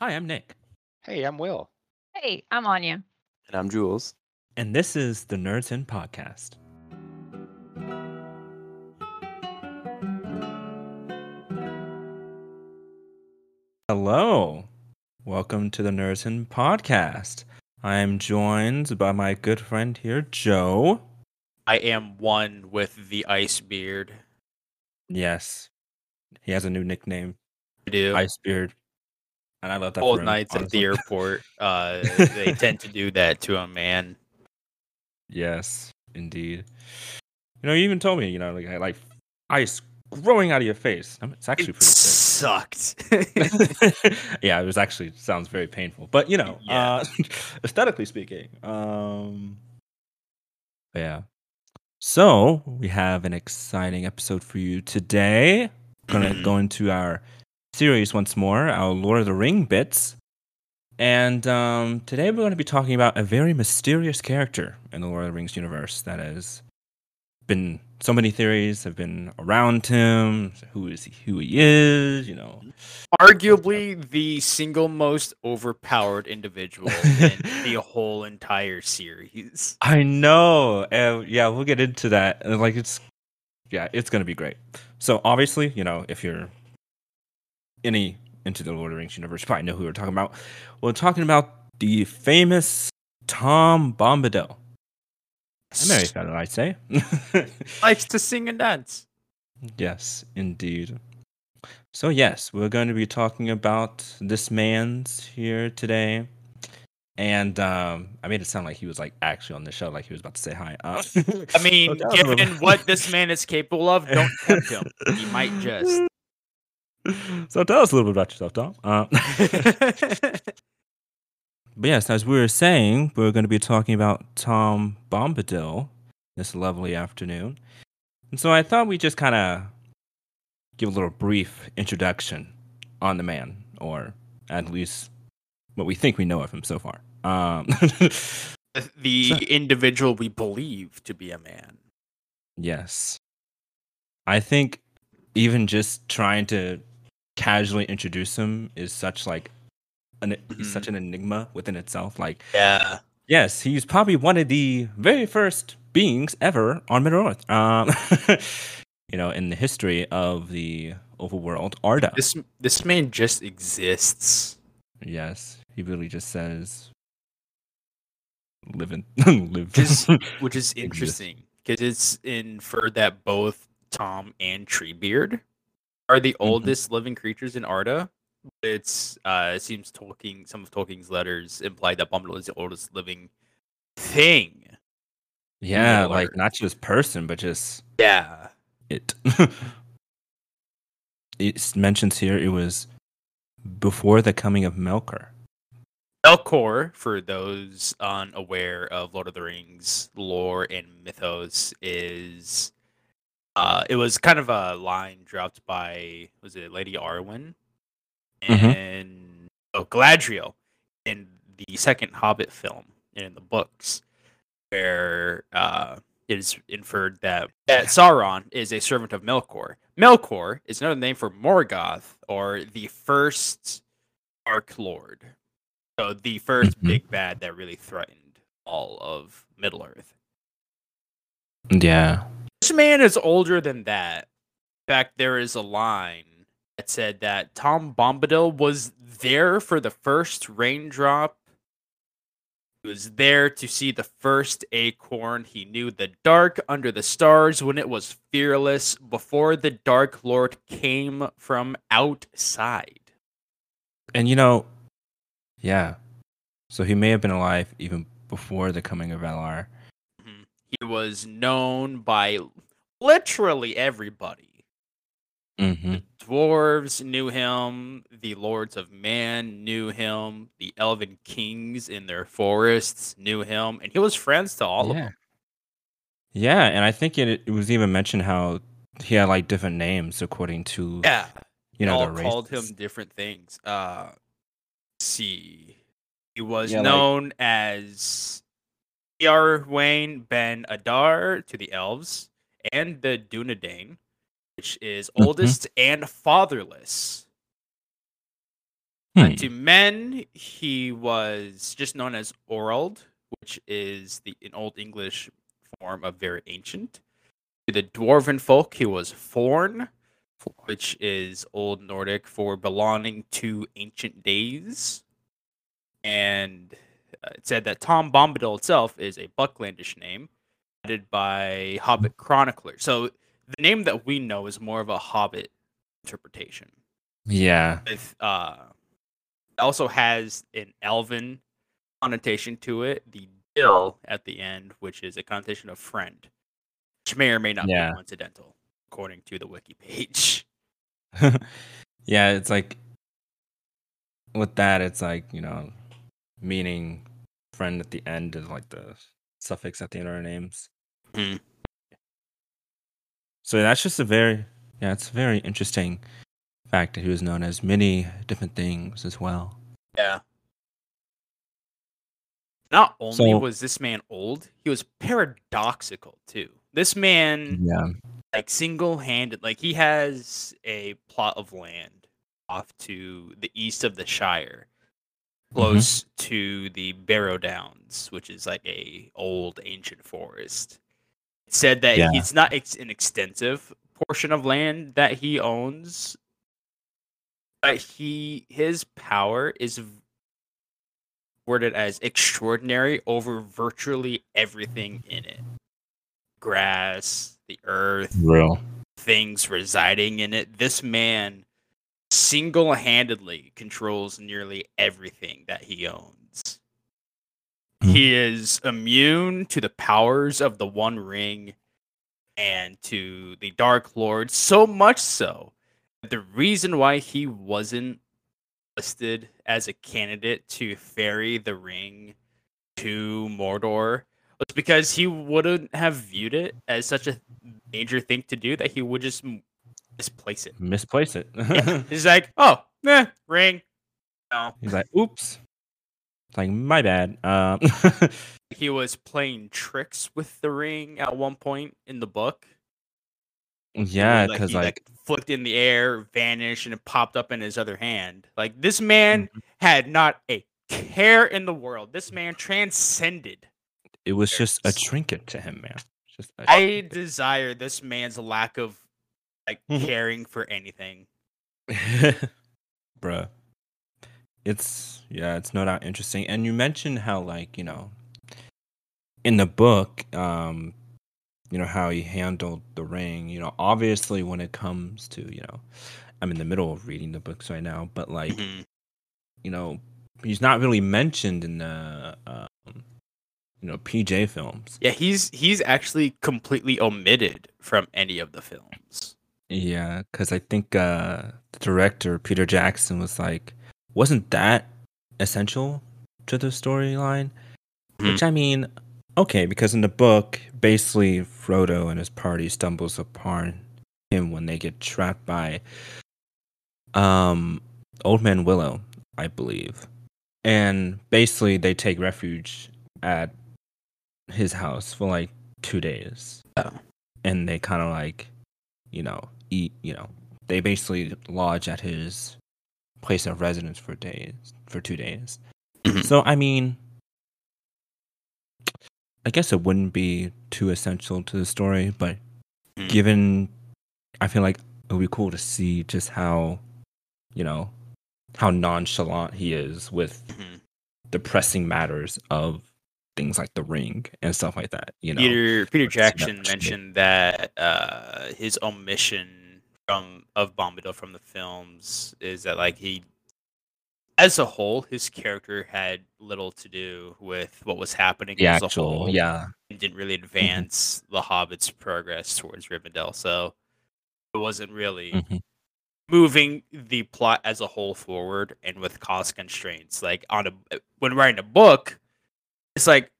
Hi, I'm Nick, Hey, I'm Will. Hey, I'm Anya. And I'm Jules. and this is the Nerds Inn Podcast. Hello, welcome to the Nerds Inn Podcast. I'm joined by my good friend here, Joe. I am one with the ice beard. Yes, he has a new nickname, I do. Icebeard, and I love that. for Old him, nights at the airport. Uh, they tend to do that to a man. Yes, indeed. You know, you even told me, you know, like I like ice growing out of your face. It's actually It pretty sucked. yeah, it was actually sounds very painful, but you know, Yeah. uh, aesthetically speaking, um, yeah. So we have an exciting episode for you today. Gonna go into our series once more, our Lord of the Ring bits. And um, today we're going to be talking about a very mysterious character in the Lord of the Rings universe that has been so many theories have been around him. Who is he? Who he is? You know. Arguably the single most overpowered individual in the whole entire series. I know. And yeah, we'll get into that. And like it's yeah, it's gonna be great. So obviously, you know, if you're any into the Lord of the Rings universe, you probably know who we're talking about. We're talking about the famous Tom Bombadil. American, I'd say. Likes to sing and dance. yes, indeed. So yes, we're going to be talking about this man's here today. And um, I made it sound like he was like actually on the show, like he was about to say hi. Uh, I mean, so tell us a little- given what this man is capable of, don't tempt him. He might just. So tell us a little bit about yourself, Tom. Uh, but yes, as we were saying, we're going to be talking about Tom Bombadil this lovely afternoon. And so I thought we'd just kind of give a little brief introduction on the man, or at least what we think we know of him so far. Um, the So- individual we believe to be a man. yes. I think even just trying to casually introduce him is such like an he's such an enigma within itself. Like Yeah. Yes, he's probably one of the very first beings ever on Middle Earth. Um, you know, in the history of the overworld, Arda. This this man just exists. yes, he really just says, "Live in, live." Just- Which is interesting because it's inferred that both Tom and Treebeard are the Mhm. oldest living creatures in Arda. It's uh it seems Tolkien some of Tolkien's letters imply that Bombadil is the oldest living thing. yeah, like not just person, but just Yeah. it. it mentions here it was before the coming of Melkor. Melkor, for those unaware of Lord of the Rings lore and mythos, is uh it was kind of a line dropped by was it Lady Arwen Mhm. and oh Galadriel in the second Hobbit film and in the books, where uh it is inferred that, that Sauron is a servant of Melkor. Melkor is another name for Morgoth, or the first Dark Lord. So the 1st Mhm. big bad that really threatened all of Middle Earth. Yeah. This man is older than that. In fact, there is a line that said that Tom Bombadil was there for the first raindrop. He was there to see the first acorn. He knew the dark under the stars when it was fearless before the Dark Lord came from outside. And you know, yeah. So he may have been alive even before the coming of Valar. He was known by literally everybody. Mm-hmm. dwarves knew him, the lords of man knew him, the elven kings in their forests knew him, and he was friends to all of them. Yeah, and I think it, it was even mentioned how he had like different names according to Yeah, you know all the called him different things. Uh, see, he was Yeah, like- known as Yarwain Ben Adar to the elves and the Dunedain, which is Mhm. oldest and fatherless. Uh, Hmm. to men, he was just known as Orald, which is the an Old English form of very ancient. To the dwarven folk, he was Forn, which is Old Nordic for belonging to ancient days. And uh, it said that Tom Bombadil itself is a Bucklandish name added by Hobbit chronicler. So the name that we know is more of a Hobbit interpretation Yeah. with uh it also has an elven connotation to it the dill at the end which is a connotation of friend which may or may not Yeah. be coincidental according to the wiki page yeah, it's like with that, it's like you know, meaning friend at the end is like the suffix at the end of our names. Mhm. So that's just a very yeah, it's a very interesting fact that he was known as many different things as well. yeah not only So- was this man old he was paradoxical too this man Yeah. like single-handed like he has a plot of land off to the east of the shire Mm-hmm. close to the barrow downs which is like a old ancient forest it said that Yeah. it's not ex- an extensive portion of land that he owns but he his power is worded as extraordinary over virtually everything in it grass the earth Real. things residing in it. This man single handedly controls nearly everything that he owns. Hmm. He is immune to the powers of the One Ring and to the Dark Lord, so much so that the reason why he wasn't listed as a candidate to ferry the ring to Mordor was because he wouldn't have viewed it as such a major thing to do that he would just misplace it. Misplace it. Yeah. He's like, oh, eh, ring. No. He's like, oops. It's like my bad. Um, He was playing tricks with the ring at one point in the book. yeah, because he, like, flicked in the air, vanished, and it popped up in his other hand. Like this man Mm-hmm. had not a care in the world. This man transcended. it was just a trinket to him, man. Just I desire this man's lack of like Mhm. caring for anything. Bruh. It's yeah, it's no doubt interesting. And you mentioned how like, you know, in the book, um, you know, how he handled the ring, you know, obviously when it comes to, you know, I'm in the middle of reading the books right now, but like, Mhm. you know, he's not really mentioned in the um, you know, PJ films. Yeah, he's he's actually completely omitted from any of the films. Yeah, because I think uh, the director Peter Jackson was like, wasn't that essential to the storyline? Mhm. Which I mean, okay, because in the book, basically Frodo and his party stumbles upon him when they get trapped by um Old Man Willow, I believe, and basically they take refuge at his house for like two days, Oh. and they kind of like, you know, eat, you know, they basically lodge at his place of residence for days, for two days. Mhm. So I mean, I guess it wouldn't be too essential to the story, but Mhm. given, I feel like it would be cool to see just how, you know, how nonchalant he is with Mhm. the pressing matters of things like the ring and stuff like that. You know, Peter Peter let's see that Jackson mentioned that uh, his omission from of Bombadil from the films is that like he, as a whole, his character had little to do with what was happening the as a actual, whole. yeah, and didn't really advance the Hobbit's progress towards Rivendell. So it wasn't really mhm. moving the plot as a whole forward and with cost constraints. Like on a when writing a book, it's like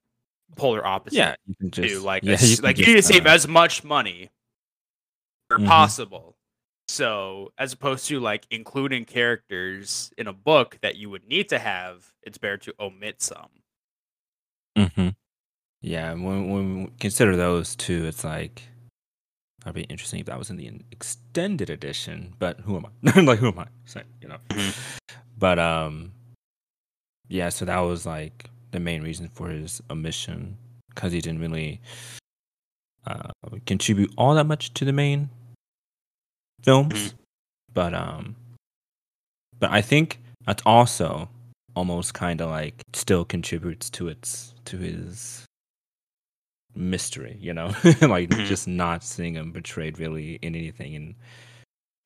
polar opposite. yeah, you can just like yeah, can like you need to save uh, as much money as Mhm. possible. So as opposed to like including characters in a book that you would need to have, it's better to omit some. hmm Yeah, when when we consider those two, it's like That'd be interesting if that was in the extended edition. But who am I? like, who am I? Say, you know. But um, yeah. So that was like the main reason for his omission because he didn't really uh, contribute all that much to the main films. Mhm. But um, but I think that's also almost kind of like still contributes to its to his mystery, you know, like Mhm. just not seeing him portrayed really in anything in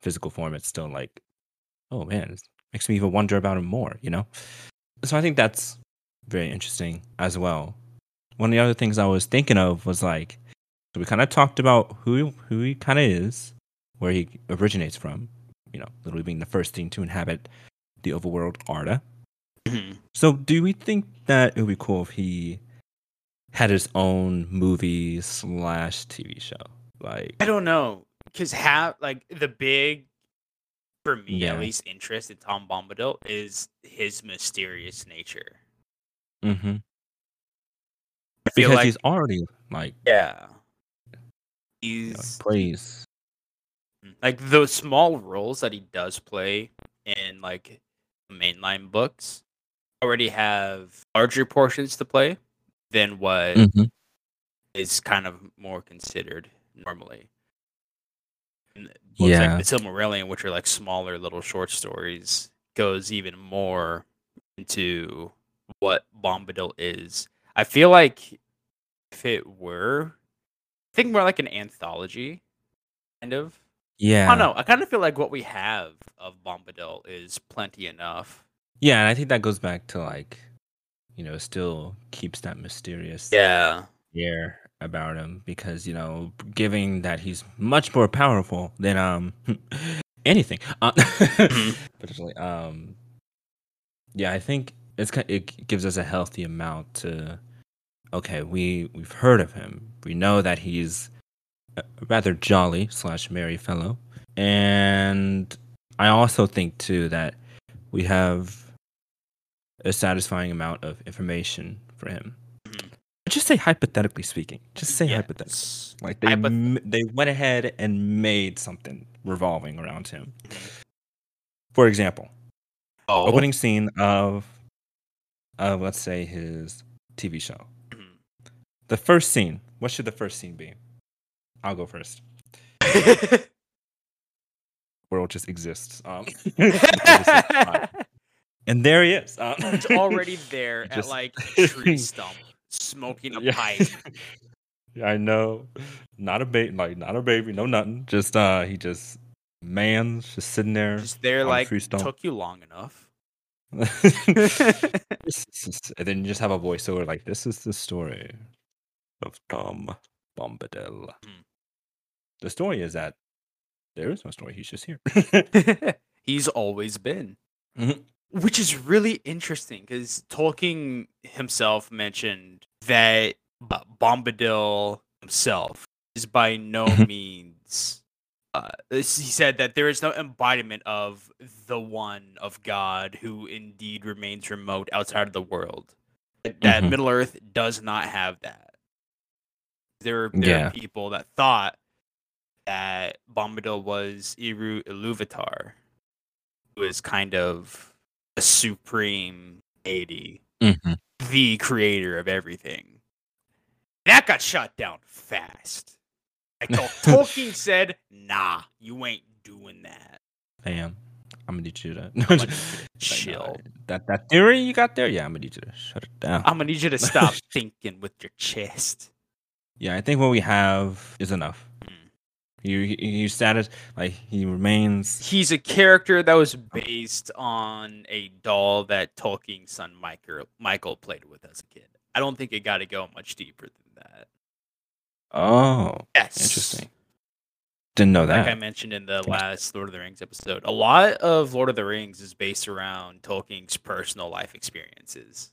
physical form. It's still like, oh man, it makes me even wonder about him more, you know. So I think that's very interesting as well. One of the other things I was thinking of was like, so we kind of talked about who who he kind of is, where he originates from, you know, literally being the first thing to inhabit the overworld Arda. Mhm. So, do we think that it would be cool if he had his own movie slash TV show? Like, I don't know because have like the big for me Yeah. at least interest in Tom Bombadil is his mysterious nature. hmm because like he's already like, yeah, you know, he's he plays. Like the small roles that he does play in like mainline books already have larger portions to play than what is Mhm. kind of more considered normally. And books Yeah. like the Silmarillion, which are like smaller little short stories, goes even more into what Bombadil is. I feel like if it were, I think more like an anthology, kind of. Yeah, I don't know. I kind of feel like what we have of Bombadil is plenty enough. yeah, and I think that goes back to like, you know, still keeps that mysterious Yeah. air about him because you know, giving that he's much more powerful than um anything. Uh, potentially, um, yeah, I think it's ki- it gives us a healthy amount to. Okay, we we've heard of him. We know that he's rather jolly slash merry fellow, and I also think too that we have a satisfying amount of information for him. Mhm. Just say hypothetically speaking. Just say hypothetically. Like they Hypoth- m- they went ahead and made something revolving around him. For example, Oh. opening scene of of let's say his TV show. Mhm. The first scene. What should the first scene be? I'll go first. World just exists. Um, and there he is. Um, He's already there at like a tree stump, smoking a Yeah. pipe. Yeah, I know. Not a baby, like not a baby, no nothing. Just uh, he just man's just sitting there. Just there, like tree stump. took you long enough. And then you just have a voiceover like, "This is the story of Tom Bombadil." Mm. The story is that there is no story; he's just here. He's always been. Mhm. Which is really interesting because Tolkien himself mentioned that Bombadil himself is by no Mhm. means. Uh, he said that there is no embodiment of the one of God who indeed remains remote outside of the world. That Mhm. Middle Earth does not have that. There, there Yeah. are people that thought that Bombadil was Eru Iluvatar, who is kind of a supreme deity, Mhm. the creator of everything. That got shut down fast. Like Tol- Tolkien said, "Nah, you ain't doing that." Damn, I'm gonna need you to I'm gonna need you to Like, chill. no, that that theory you got there. Yeah, I'm gonna need you to shut it down. I'm gonna need you to stop thinking with your chest. yeah, I think what we have is enough. He, he status like he remains. He's a character that was based on a doll that Tolkien's son Michael Michael played with as a kid. I don't think it got to go much deeper than that. Oh, Yes, interesting. Didn't know that. Like I mentioned in the last Lord of the Rings episode, a lot of Lord of the Rings is based around Tolkien's personal life experiences.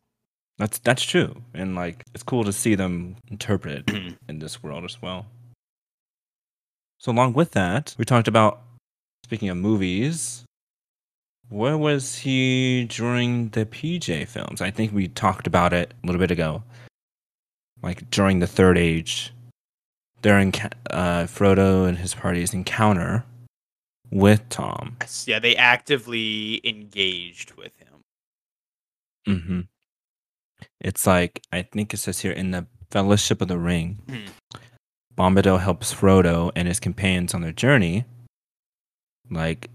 That's that's true, and like it's cool to see them interpreted in this world as well. So along with that, we talked about speaking of movies. Where was he during the PJ films? I think we talked about it a little bit ago. Like during the Third Age during uh, Frodo and his party's encounter with Tom. Yes, Yeah, they actively engaged with him. Mm-hmm. It's like I think it says here in the Fellowship of the Ring, Mhm. Bombadil helps Frodo and his companions on their journey. Like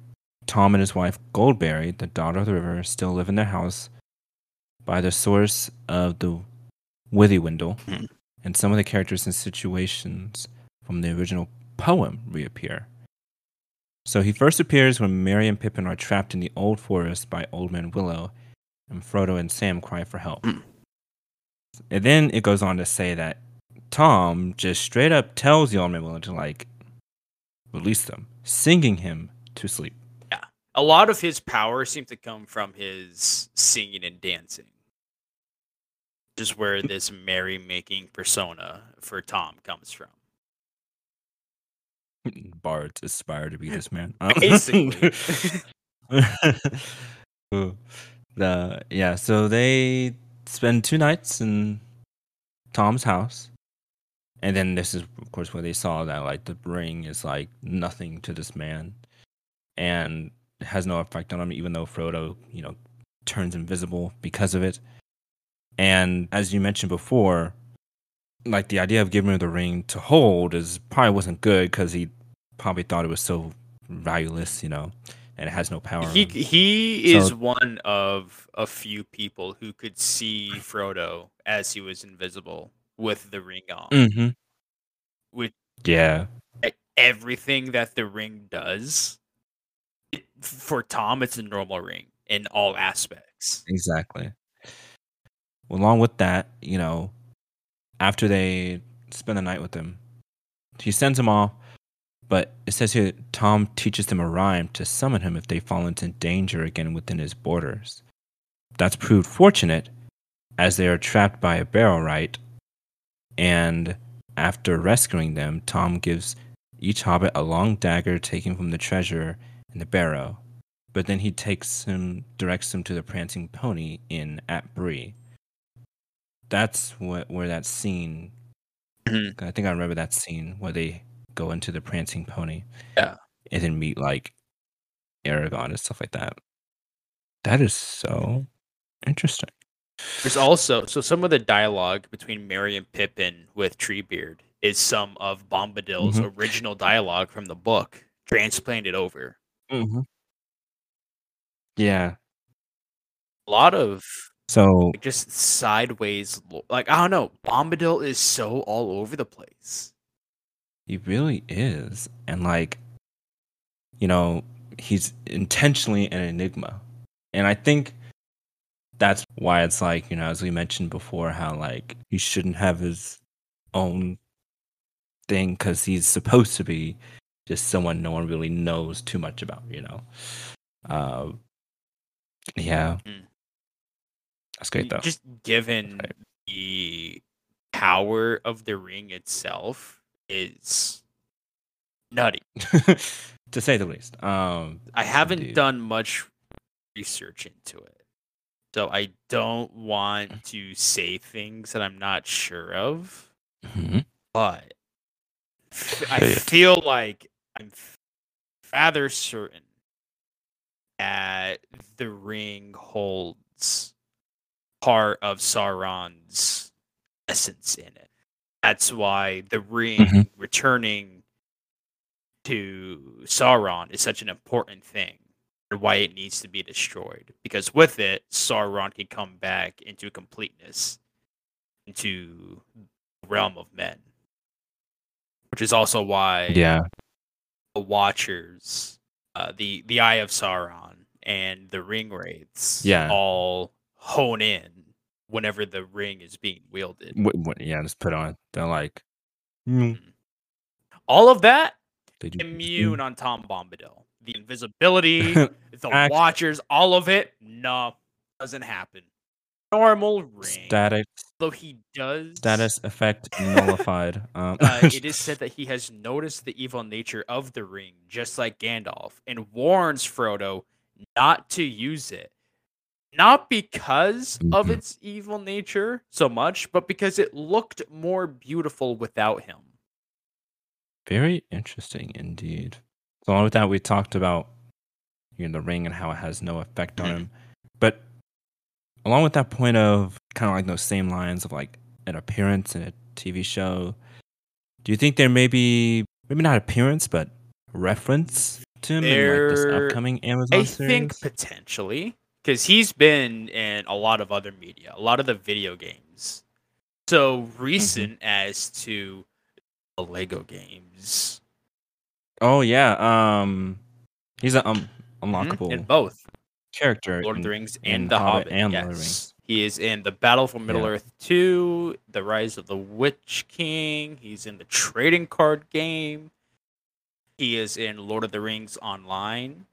Tom and his wife Goldberry, the daughter of the river, still live in their house by the source of the Withywindle, Mhm. and some of the characters and situations from the original poem reappear. So he first appears when Merry and Pippin are trapped in the old forest by Old Man Willow, and Frodo and Sam cry for help. Mm. And then it goes on to say that Tom just straight up tells the Old Man Willow to like release them, singing him to sleep. Yeah. A lot of his power seems to come from his singing and dancing. Just where mm. this merry-making persona for Tom comes from. Bards aspire to be this man. Um, Basically. Ooh. the yeah, so they spend two nights in Tom's house. And then this is of course where they saw that like the ring is like nothing to this man and has no effect on him even though Frodo, you know, turns invisible because of it. And as you mentioned before, like the idea of giving him the ring to hold is probably wasn't good because he probably thought it was so valueless, you know, and it has no power. He he is one of a few people who could see Frodo as he was invisible with the ring on. mm-hmm. With Yeah. everything that the ring does, it, for Tom, it's a normal ring in all aspects. Exactly. Along with that, you know, after they spend the night with him, he sends them off. But it says here Tom teaches them a rhyme to summon him if they fall into danger again within his borders. That's proved fortunate, as they are trapped by a barrow right. And after rescuing them, Tom gives each hobbit a long dagger taken from the treasure in the barrow but then he takes him directs him to the prancing pony in at Bree. That's what where that scene Mhm. I think I remember that scene where they go into the prancing pony. Yeah. And then meet like Aragorn and stuff like that. That is so interesting. There's also so some of the dialogue between Merry and Pippin with Treebeard is some of Bombadil's Mhm. original dialogue from the book, transplanted over. Mm-hmm. Yeah. A lot of So like, just sideways, like I don't know. Bombadil is so all over the place. He really is. And like, you know, he's intentionally an enigma. And I think that's why it's like, you know, as we mentioned before, how like he shouldn't have his own thing because he's supposed to be just someone no one really knows too much about, you know. Uh, yeah. Mm. That's great though. Just given Right. the power of the ring itself is nutty. to say the least. Um I haven't Indeed. done much research into it. So I don't want to say things that I'm not sure of, mhm. but I feel like I'm rather certain that the ring holds part of Sauron's essence in it. That's why the ring Mhm. returning to Sauron is such an important thing and why it needs to be destroyed. Because with it, Sauron can come back into completeness, into the realm of men. Which is also why Yeah. the Watchers, uh, the the Eye of Sauron, and the Ring Wraiths, Yeah. all hone in whenever the ring is being wielded. Yeah, just put on. They're like, mm, All of that immune on Tom Bombadil. The invisibility, the Watchers, all of it, no, doesn't happen. Normal ring, static though he does. status effect nullified. Um, uh, it is said that he has noticed the evil nature of the ring, just like Gandalf, and warns Frodo not to use it. Not because of its evil nature so much, but because it looked more beautiful without him. Very interesting indeed. So along with that, we talked about you know the ring and how it has no effect on Mhm. him. But along with that point of kind of like those same lines of like an appearance in a TV show, do you think there may be maybe not appearance but reference to him in like this upcoming Amazon series? I series? think potentially because he's been in a lot of other media, a lot of the video games. So recent as to the Lego games. Oh yeah, um, he's an um, Mhm, unlockable in both character. Lord of the Rings and The Hobbit Hobbit. and yes. Lord of the Rings. He is in the Battle for Middle Yeah. Earth 2, The Rise of the Witch King. He's in the trading card game. He is in Lord of the Rings Online,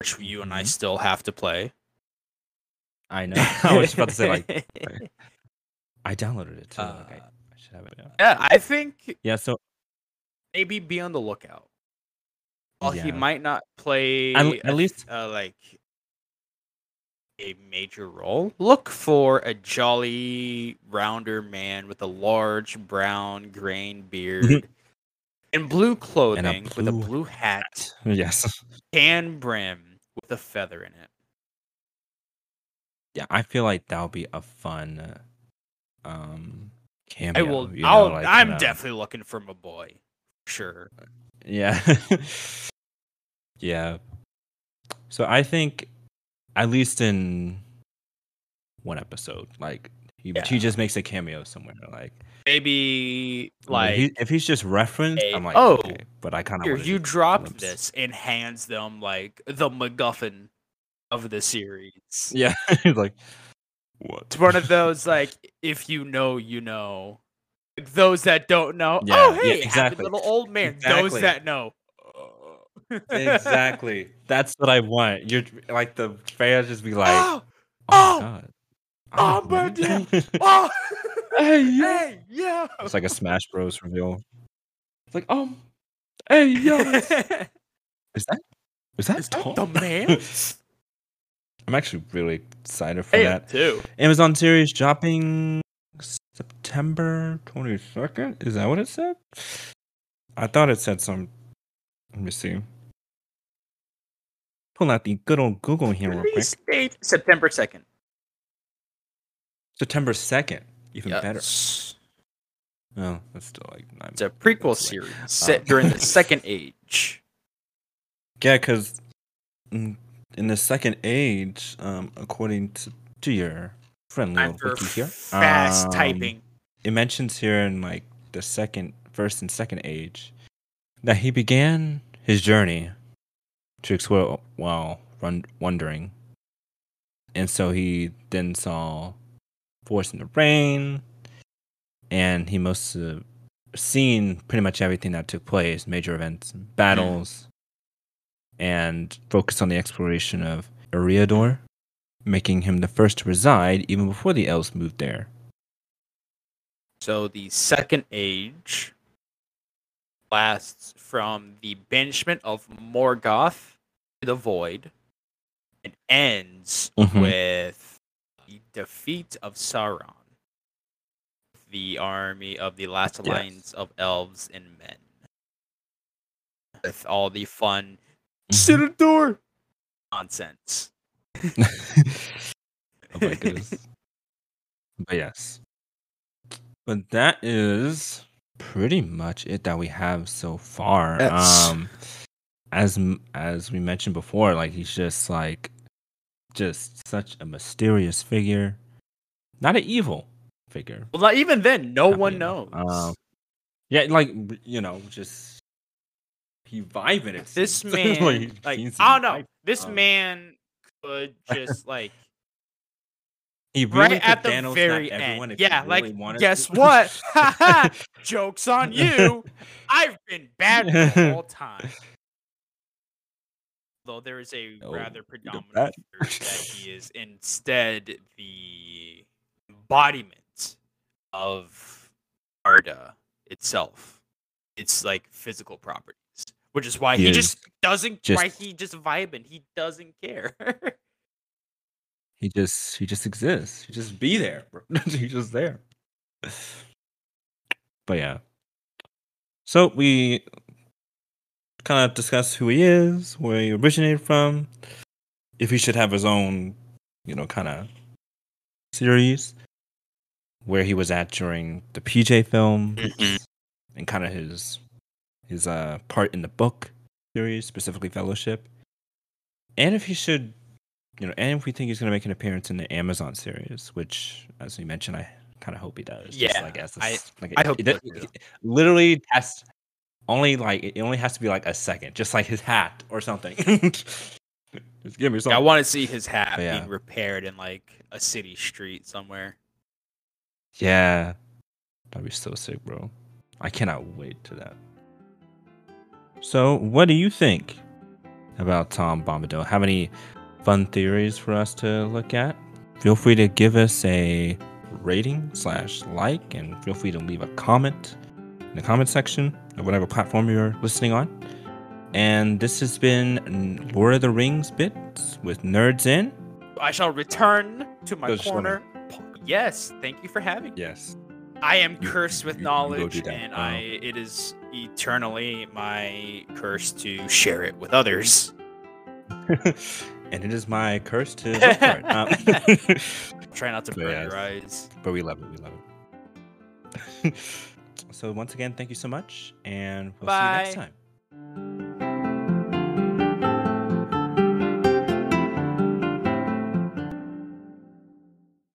which you and I Mhm. still have to play. I know. I was about to say like I downloaded it too. like, I, Uh, I should have it. Yeah, I think yeah so maybe be on the lookout. While he might not play At- a least- uh, like a major role, look for a jolly rounder man with a large brown grain beard and blue clothing with a blue blue hat, yes. tan brim with a feather in it. Yeah, I feel like that'll be a fun uh, um cameo. I will. you know, I'll, like, I'm you know. definitely looking for my boy. Sure. Yeah. yeah. So I think at least in one episode, like he, Yeah. he just makes a cameo somewhere. Like, Maybe like he, if he's just referenced, I'm like, oh, okay. But I kind of you drop glimpse. this and hands them like the MacGuffin of the series. Yeah, like, what? It's one of those like if you know, you know. Those that don't know, Yeah, oh yeah, hey, happy exactly. little old man. Those that know. exactly. That's what I want. You're like the fans just be like, oh, oh, oh, god. oh, Oh, oh, hey, yeah. hey, yeah. It's like a Smash Bros. reveal. It's like, um, hey, yo, is that is that Is that the man? I'm actually really excited for that. too. Amazon series dropping September 22nd. Is that what it said? I thought it said some. Let me see. Pull out the good old Google here real quick. Date September second. September 2nd. Even better. Oh, that's still like nine It's a prequel series set Um, during the Second Age. Yeah, because in the second age, um, according to, to your friendly Time wiki here, fast um, typing. It mentions here in like the second, first and second age, that he began his journey to explore while run, wandering, and so he then saw Force in the Rain, and he must have seen pretty much everything that took place, major events, battles, and focused on the exploration of Eriador, making him the first to reside even before the elves moved there. So the Second Age lasts from the banishment of Morgoth to the Void and ends Mhm. with the defeat of Sauron, the army of the last Yes. alliance of elves and men. With all the fun Mhm. Citador nonsense. oh my goodness. But yes. But that is pretty much it that we have so far. Yes. Um as as we mentioned before, like he's just like just such a mysterious figure. Not an evil figure. Well, not even then, no Not one knows. Um, yeah, like you know, just he vibing it. this man, like, I don't know, this Um, man could just like He really right at the Thanos very everyone end. Yeah, really like guess to. what? Jokes on you. I've been bad the whole time. Though there is a Oh, rather predominant that he is instead the embodiment of Arda itself. It's like physical properties, which is why He he, is just doesn't. why he just vibing. He doesn't care. He just he just exists. He just be there. He's just there. But yeah. So we kind of discuss who he is, where he originated from, if he should have his own, you know, kind of series, where he was at during the PJ film, Mhm. and kind of his his uh part in the book series, specifically Fellowship, and if he should, you know, and if we think he's going to make an appearance in the Amazon series, which, as we mentioned, I kind of hope he does. just Yeah, like as I- this, like I hope it, it- it literally has only like it only has to be like a second, just like his hat or something. just give me Yeah, I want to see his hat But yeah. being repaired in like a city street somewhere. Yeah. That'd be so sick, bro. I cannot wait to that. So, what do you think about Tom Bombadil? Have any fun theories for us to look at? Feel free to give us a rating slash like, and feel free to leave a comment in the comment section of whatever platform you're listening on. And this has been Lord of the Rings bits with Nerds Inn. I shall return to my Good, Shlomo. corner. Yes, thank you for having me. Yes. I am You- cursed with you- you go do knowledge, that. and Oh. I it is eternally my curse to share it with others. and it is my curse to look for it. Um, Try not to burn yes. your eyes. but we love it. We love it. so once again, thank you so much, and we'll see you next Bye. time.